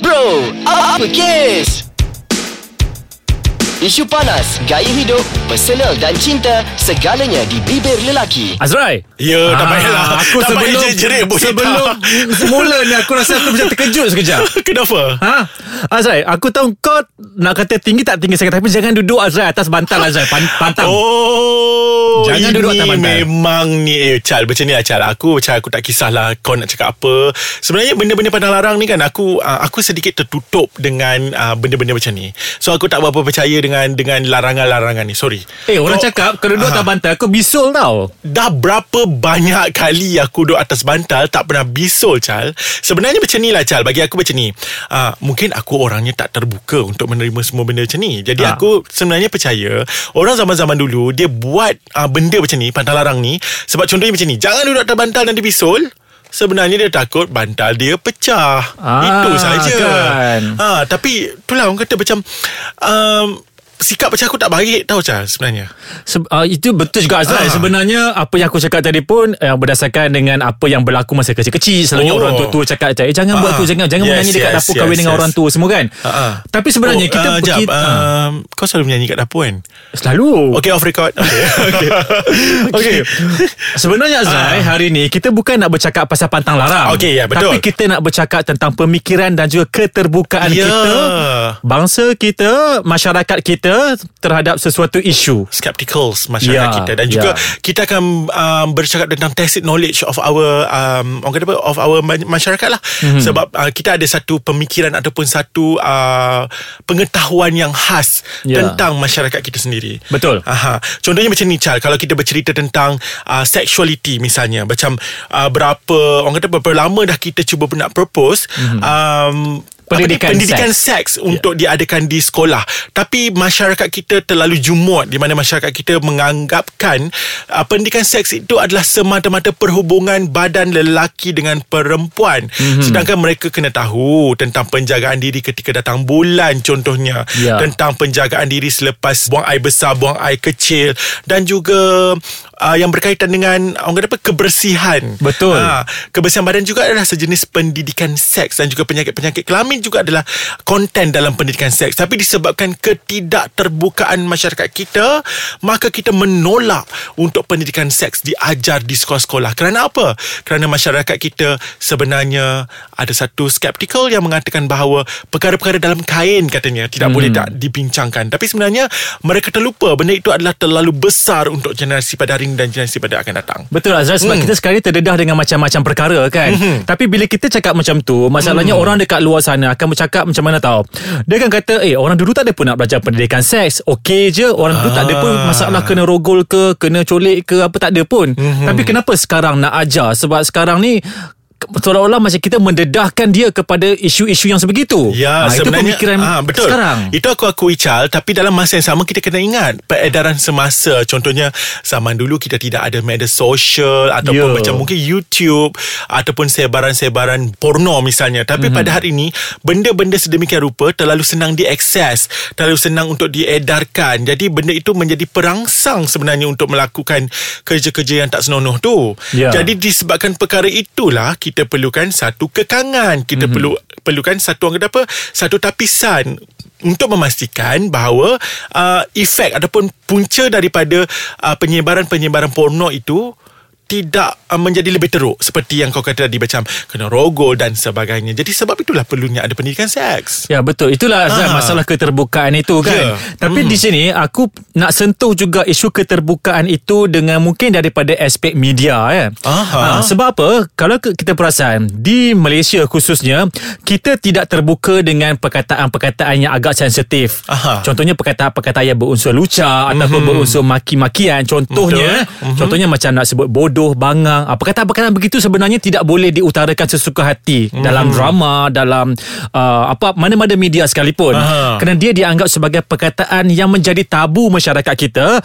Bro, apa kes? Isu panas, gaya hidup, personal dan cinta, segalanya di bibir lelaki. Azrai Ya, tak payahlah. Aku Tak sebelum jerit-jerit pun Sebelum Semula ni aku rasa aku macam terkejut sekejap Kenapa? Ha? Azrai Aku tahu kau Nak kata tinggi tak tinggi sangat Tapi jangan duduk Azrai Atas bantal Azrai Pan, Pantang Oh Jangan ini duduk atas bantal. memang ni eh, Chal macam ni lah Chal Aku macam aku tak kisahlah Kau nak cakap apa Sebenarnya benda-benda pandang larang ni kan Aku uh, aku sedikit tertutup Dengan uh, benda-benda macam ni So aku tak berapa percaya Dengan dengan larangan-larangan ni Sorry Eh orang Kau- cakap Kalau duduk atas bantal Kau bisul tau Dah berapa banyak kali aku duduk atas bantal tak pernah bisul Chal. Sebenarnya macam ni lah Chal. Bagi aku macam ni. Uh, mungkin aku orangnya tak terbuka untuk menerima semua benda macam ni. Jadi Ha. aku sebenarnya percaya orang zaman-zaman dulu dia buat uh, benda macam ni, pantang larang ni. Sebab contohnya macam ni. Jangan duduk atas bantal nanti bisul. Sebenarnya dia takut bantal dia pecah. Ah, Itu saja. kan. Ha, tapi itulah orang kata macam um, sikap macam aku tak baik tau Chal sebenarnya. Se- uh, Itu betul juga Azrai Ah. Sebenarnya Apa yang aku cakap tadi pun uh, Berdasarkan dengan Apa yang berlaku Masa kecil-kecil Selalunya Oh. orang tua-tua cakap eh, Jangan buat Ah. tu Jangan jangan Yes, menyanyi dekat yes, dapur yes, Kahwin dengan yes. orang tua Semua kan Ah, ah. Tapi sebenarnya kita, uh, jap, kita ah, um, Kau selalu menyanyi kat dapur kan Selalu Okay off record Okay Okay, Okay. Sebenarnya Azrai hari ni kita bukan nak bercakap pasal pantang larang. Ah. Okey, ya, betul. Tapi kita nak bercakap tentang pemikiran dan juga keterbukaan Ya. kita, bangsa kita, masyarakat kita terhadap sesuatu isu. Skepticals masyarakat Ya, kita Dan juga ya. Kita akan um, Bercakap tentang Tacit knowledge of our um, Orang kata apa Of our ma- masyarakat lah Mhm. mm-hmm. Sebab uh, Kita ada satu pemikiran Ataupun satu uh, Pengetahuan yang khas Ya. Tentang masyarakat kita sendiri Betul. Aha. Contohnya macam ni Chal Kalau kita bercerita tentang uh, Sexuality misalnya Macam uh, Berapa Orang kata berapa lama dah kita cuba nak propose mm-hmm. um, Pendidikan ni, pendidikan seks, Ya. untuk diadakan di sekolah tapi masyarakat kita terlalu jumut di mana masyarakat kita menganggapkan uh, pendidikan seks itu adalah semata-mata perhubungan badan lelaki dengan perempuan Mhm. mm-hmm. sedangkan mereka kena tahu tentang penjagaan diri ketika datang bulan contohnya Ya. tentang penjagaan diri selepas buang air besar buang air kecil dan juga uh, yang berkaitan dengan orang kata apa kebersihan. Betul. Ha, kebersihan badan juga adalah sejenis pendidikan seks dan juga penyakit-penyakit kelamin juga adalah konten dalam pendidikan seks. Tapi disebabkan ketidakterbukaan masyarakat kita maka kita menolak untuk pendidikan seks diajar di sekolah-sekolah. Kerana apa? Kerana masyarakat kita sebenarnya ada satu skeptical yang mengatakan bahawa perkara-perkara dalam kain katanya tidak hmm. boleh tak dibincangkan. Tapi sebenarnya mereka terlupa benda itu adalah terlalu besar untuk generasi pada hari dan generasi pada akan datang Betul Azrai sebab hmm. kita sekarang ni terdedah dengan macam-macam perkara kan. Hmm. Tapi bila kita cakap macam tu, masalahnya hmm. orang dekat luar sana akan bercakap macam mana tahu. Dia akan kata, "Eh, orang dulu tak ada pun nak belajar pendidikan seks. Okey je, orang dulu tak ada pun Ah. masalah kena rogol ke, kena colik ke apa tak ada pun." Hmm. Tapi kenapa sekarang nak ajar? Sebab sekarang ni seolah-olah macam kita mendedahkan dia kepada isu-isu yang sebegitu. Ya, Ah, itu pemikiran ah, betul. sekarang. Itu aku akui Chal, tapi dalam masa yang sama kita kena ingat peredaran semasa. Contohnya zaman dulu kita tidak ada media sosial ataupun Ya. macam mungkin YouTube ataupun sebaran-sebaran porno misalnya. Tapi Mhm. mm-hmm. pada hari ini benda-benda sedemikian rupa terlalu senang diakses, terlalu senang untuk diedarkan. Jadi benda itu menjadi perangsang sebenarnya untuk melakukan kerja-kerja yang tak senonoh tu. Ya. Jadi disebabkan perkara itulah kita perlukan satu kekangan kita mm-hmm. perlu perlukan satu orang kata apa satu tapisan untuk memastikan bahawa uh, efek ataupun punca daripada uh, penyebaran-penyebaran porno itu tidak uh, menjadi lebih teruk seperti yang kau kata tadi macam kena rogol dan sebagainya. Jadi sebab itulah perlunya ada pendidikan seks. Ya betul Itulah Azhar, Ah. masalah keterbukaan itu kan Ya. Tapi Hmm. di sini Aku nak sentuh juga Isu keterbukaan itu Dengan mungkin daripada aspek media ya. Aha. Sebab apa Kalau kita perasan Di Malaysia khususnya Kita tidak terbuka Dengan perkataan-perkataan Yang agak sensitif Aha. Contohnya perkataan-perkataan Yang berunsur lucah Ataupun berunsur maki-makian Contohnya Betul. Contohnya macam nak sebut bodoh Bangang. Ah, Perkataan-perkataan begitu Sebenarnya tidak boleh diutarakan Sesuka hati Dalam drama Dalam uh, apa Mana-mana media sekalipun. Aha. Kerana dia dianggap sebagai perkataan Yang menjadi tabu masyarakat kita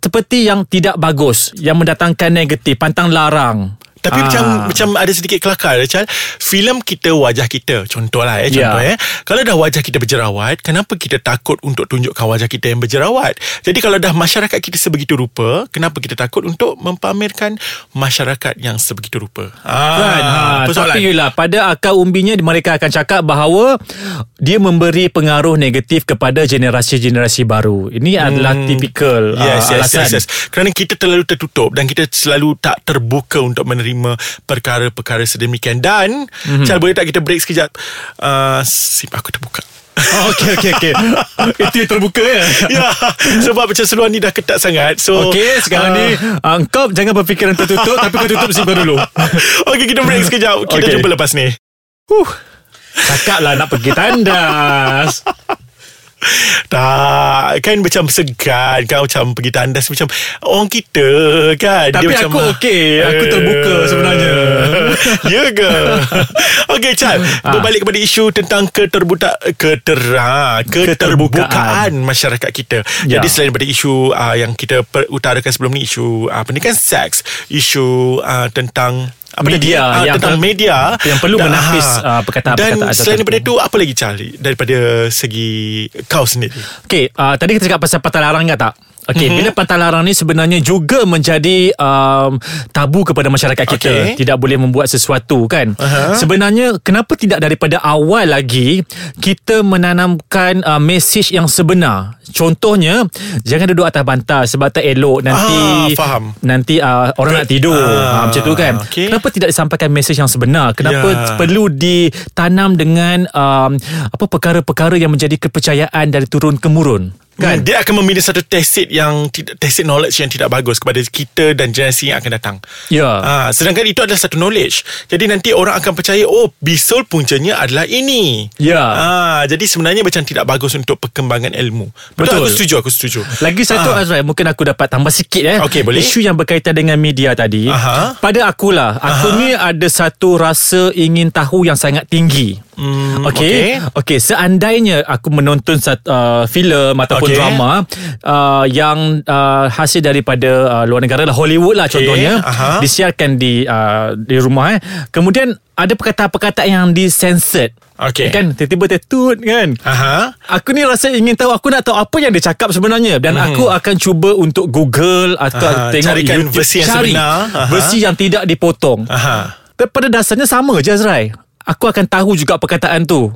Seperti yang tidak bagus Yang mendatangkan negatif Pantang larang Tapi Ah. macam macam ada sedikit kelakar Chal Filem kita wajah kita Contohlah eh Contoh Ya. eh Kalau dah wajah kita berjerawat Kenapa kita takut Untuk tunjukkan wajah kita yang berjerawat Jadi kalau dah masyarakat kita sebegitu rupa Kenapa kita takut Untuk mempamerkan Masyarakat yang sebegitu rupa ah, Kan? Ha, Persoalan tapi yelah pada akar umbinya mereka akan cakap bahawa dia memberi pengaruh negatif kepada generasi-generasi baru. Ini adalah tipikal Yes, uh, yes, alasan. yes, yes. Kerana kita terlalu tertutup dan kita selalu tak terbuka untuk menerima perkara-perkara sedemikian. Dan, mm-hmm. Chal boleh tak kita break sekejap? Uh, sip, aku terbuka. Oh, okey okey okey. Itu yang terbuka ya. ya, sebab macam seluar ni dah ketat sangat. So, Okey, sekarang ah, ni uh, kau jangan berfikiran tertutup tapi kau tutup zipper dulu. Okey, kita break sekejap. Kita Okey. jumpa lepas ni. Cakaplah nak pergi tandas. Tak, kan macam segan Kau macam pergi tandas Macam orang kita kan Tapi macam, aku okey. Aku terbuka sebenarnya. ya ke? Okey Chan Ah. Berbalik kepada isu Tentang keterbuka ketera, Keterbukaan masyarakat kita Ya. Jadi selain daripada isu uh, Yang kita utarakan sebelum ni Isu uh, pendidikan seks Isu uh, tentang apa Media tadi? Ah, yang tentang media yang perlu Dan- menapis, ah. ah, perkataan-perkataan Dan selain tertentu. daripada itu Apa lagi Charlie Daripada segi Kau sendiri Okey, uh, tadi kita cakap pasal pantai larang ingat tak? Okey, Mhm. mm-hmm. bila pantai larang ni sebenarnya juga menjadi um, tabu kepada masyarakat kita. Okey. Tidak boleh membuat sesuatu kan. Aha. Sebenarnya kenapa tidak daripada awal lagi kita menanamkan uh, mesej yang sebenar? Contohnya, jangan duduk atas bantal sebab tak elok nanti Ah, faham. nanti uh, orang nak tidur. Ah, Ah, macam tu kan. okey. Kenapa tidak disampaikan mesej yang sebenar? Kenapa Ya. perlu ditanam dengan um, apa perkara-perkara yang menjadi kepercayaan dari turun temurun? Kan dia akan membina satu tacit yang tidak tacit knowledge yang tidak bagus kepada kita dan generasi yang akan datang. Ya. Ha, sedangkan itu adalah satu knowledge. Jadi nanti orang akan percaya oh bisul puncanya adalah ini. Ya. Ha, jadi sebenarnya macam tidak bagus untuk perkembangan ilmu. Betul, Betul. aku setuju, aku setuju. Lagi satu Ah. Azrai Mungkin aku dapat tambah sikit eh Okey, boleh. Isu yang berkaitan dengan media tadi Aha. Pada akulah Aku Aha. ni ada satu rasa ingin tahu yang sangat tinggi Hmm, Okey. Okey, seandainya aku menonton sat, uh, filem ataupun Okey. drama uh, yang uh, hasil daripada uh, luar negara lah Hollywood lah Okey, contohnya aha. disiarkan di uh, di rumah eh. Kemudian ada perkataan-perkataan yang disensored. Okey. Kan tiba-tiba tetut kan. Aha. Aku ni rasa ingin tahu Aku nak tahu apa yang dia cakap sebenarnya Dan hmm. aku akan cuba untuk Google Atau Aha, tengok carikan YouTube versi yang cari sebenar. Aha. Versi yang tidak dipotong Aha. Pada dasarnya sama je Azrai Aku akan tahu juga perkataan tu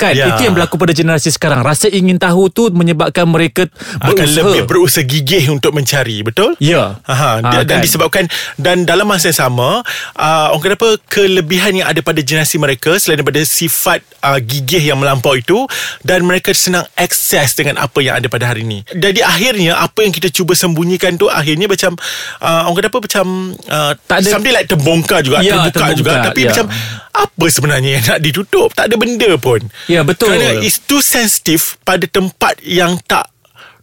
Kan Ya. Itu yang berlaku pada generasi sekarang Rasa ingin tahu tu Menyebabkan mereka Akan lebih berusaha gigih untuk mencari, betul? Ya Aha, Ah, dia, dan kan? disebabkan dan dalam masa yang sama uh, orang kata apa kelebihan yang ada pada generasi mereka selain daripada sifat uh, gigih yang melampau itu dan mereka senang akses dengan apa yang ada pada hari ini. Jadi akhirnya apa yang kita cuba sembunyikan tu akhirnya macam uh, orang kata apa macam uh, Tak ada- something like terbongkar juga Ya, terbuka, terbongkar, juga tapi ya. macam apa sebenarnya yang nak ditutup tak ada benda pun. Ya, betul. Kerana it's too sensitive pada tempat yang tak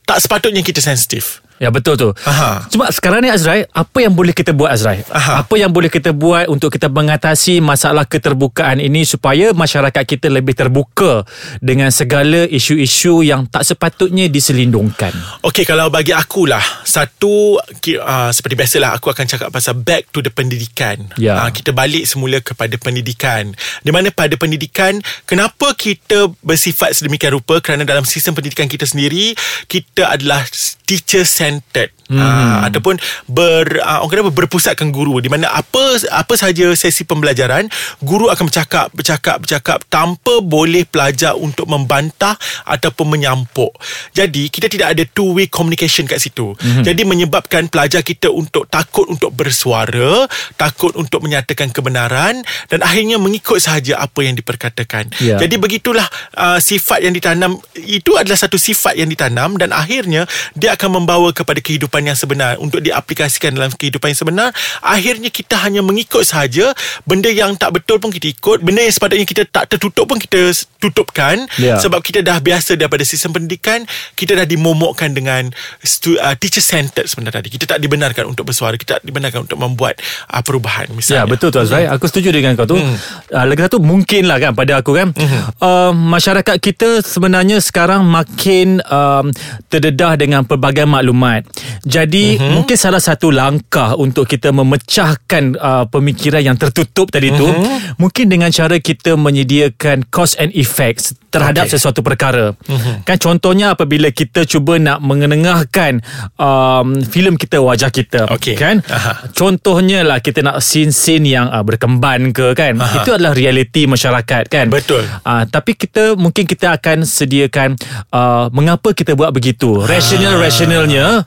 tak sepatutnya kita sensitif. Ya betul tu Aha. Cuma sekarang ni Azrai Apa yang boleh kita buat Azrai Aha. Apa yang boleh kita buat Untuk kita mengatasi Masalah keterbukaan ini Supaya masyarakat kita Lebih terbuka Dengan segala isu-isu Yang tak sepatutnya Diselindungkan Okey kalau bagi akulah satu uh, seperti biasalah aku akan cakap pasal back to the pendidikan. Ya. Uh, kita balik semula kepada pendidikan. Di mana pada pendidikan kenapa kita bersifat sedemikian rupa kerana dalam sistem pendidikan kita sendiri kita adalah teacher centered. Hmm. Uh, ataupun ber uh, orang kata berpusatkan guru di mana apa apa sahaja sesi pembelajaran guru akan bercakap bercakap bercakap tanpa boleh pelajar untuk membantah ataupun menyampuk. Jadi kita tidak ada two way communication kat situ. Mm-hmm. Jadi menyebabkan pelajar kita untuk takut untuk bersuara, takut untuk menyatakan kebenaran dan akhirnya mengikut sahaja apa yang diperkatakan. Ya. Jadi begitulah uh, sifat yang ditanam itu adalah satu sifat yang ditanam dan akhirnya dia akan membawa kepada kehidupan yang sebenar untuk diaplikasikan dalam kehidupan yang sebenar. Akhirnya kita hanya mengikut sahaja benda yang tak betul pun kita ikut, benda yang sepatutnya kita tak tertutup pun kita tutupkan Ya. sebab kita dah biasa daripada sistem pendidikan, kita dah dimomokkan dengan stu, uh, teacher centered sebenarnya tadi. Kita tak dibenarkan untuk bersuara, kita tak dibenarkan untuk membuat uh, perubahan misalnya. Ya betul tu Azrai Aku setuju dengan kau tu hmm. uh, Lagi satu mungkin lah kan Pada aku kan hmm. uh, Masyarakat kita sebenarnya sekarang Makin um, Terdedah dengan pelbagai maklumat Jadi mm-hmm. mungkin salah satu langkah untuk kita memecahkan uh, pemikiran yang tertutup tadi tu mm-hmm. mungkin dengan cara kita menyediakan cause and effects terhadap okay. sesuatu perkara. Mm-hmm. Kan contohnya apabila kita cuba nak mengenengahkan um, filem kita wajah kita Okay. kan. Aha. Contohnya lah kita nak scene-scene yang uh, berkemban ke kan. Aha. Itu adalah realiti masyarakat kan. Betul. Uh, tapi kita mungkin kita akan sediakan uh, mengapa kita buat begitu. Rational rationalnya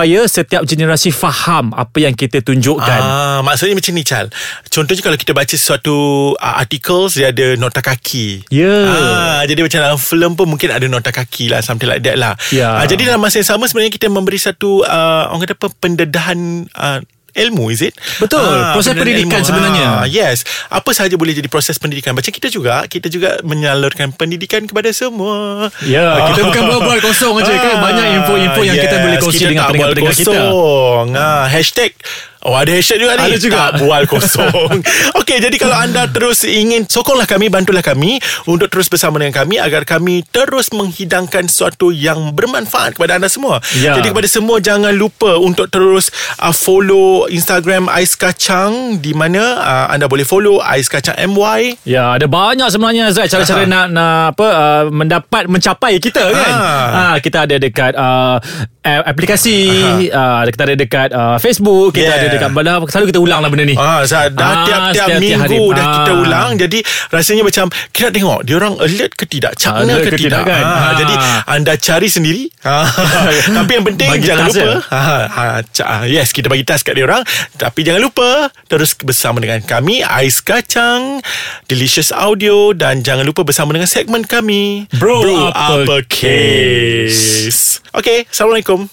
supaya setiap generasi faham apa yang kita tunjukkan. Ah, maksudnya macam ni Chal Contohnya kalau kita baca suatu uh, articles Dia ada nota kaki Ya. ah, Jadi macam dalam film pun Mungkin ada nota kaki lah Something like that lah Ya. ah, Jadi dalam masa yang sama Sebenarnya kita memberi satu uh, Orang kata apa Pendedahan uh, Ilmu is it? Betul. Proses pendedahan pendidikan sebenarnya. Ah, yes. Apa sahaja boleh jadi proses pendidikan. Macam kita juga, kita juga menyalurkan pendidikan kepada semua. Ya, kita bukan bual-bual kosong aja kan. Banyak info-info yang kita boleh kongsi dengan tak pendengar-pendengar kita. kosong. Ah, hashtag Oh ada hashtag juga ni Ada juga. Tak bual kosong Okey jadi kalau anda terus ingin Sokonglah kami Bantulah kami Untuk terus bersama dengan kami Agar kami terus menghidangkan Sesuatu yang bermanfaat Kepada anda semua Ya. Jadi kepada semua Jangan lupa Untuk terus uh, Follow Instagram Ais Kacang Di mana uh, Anda boleh follow Ais Kacang MY Ya, ada banyak sebenarnya Zai cara-cara nak nak apa uh, mendapat mencapai kita kan. Ah. Ha, kita ada dekat uh, aplikasi, uh, kita ada dekat uh, Facebook, kita Yeah. ada dekat bala selalu kita ulang lah benda ni. Ah, dah Ah, tiap-tiap tiap minggu hari. dah Ah. kita ulang. Jadi rasanya macam kita tengok dia orang alert ke tidak, cakna Alert ke, ke tidak. tidak kan? Ah, Ah. Jadi anda cari sendiri. Ah. Tapi yang penting Bagi jangan lupa. je. Ah, ah, ah, yes, kita bagi task kat dia orang. Tapi jangan lupa terus bersama dengan kami Ais Kacang, Delicious Audio dan jangan lupa bersama dengan segmen kami Bro Apa Apa Case. Okay, Assalamualaikum.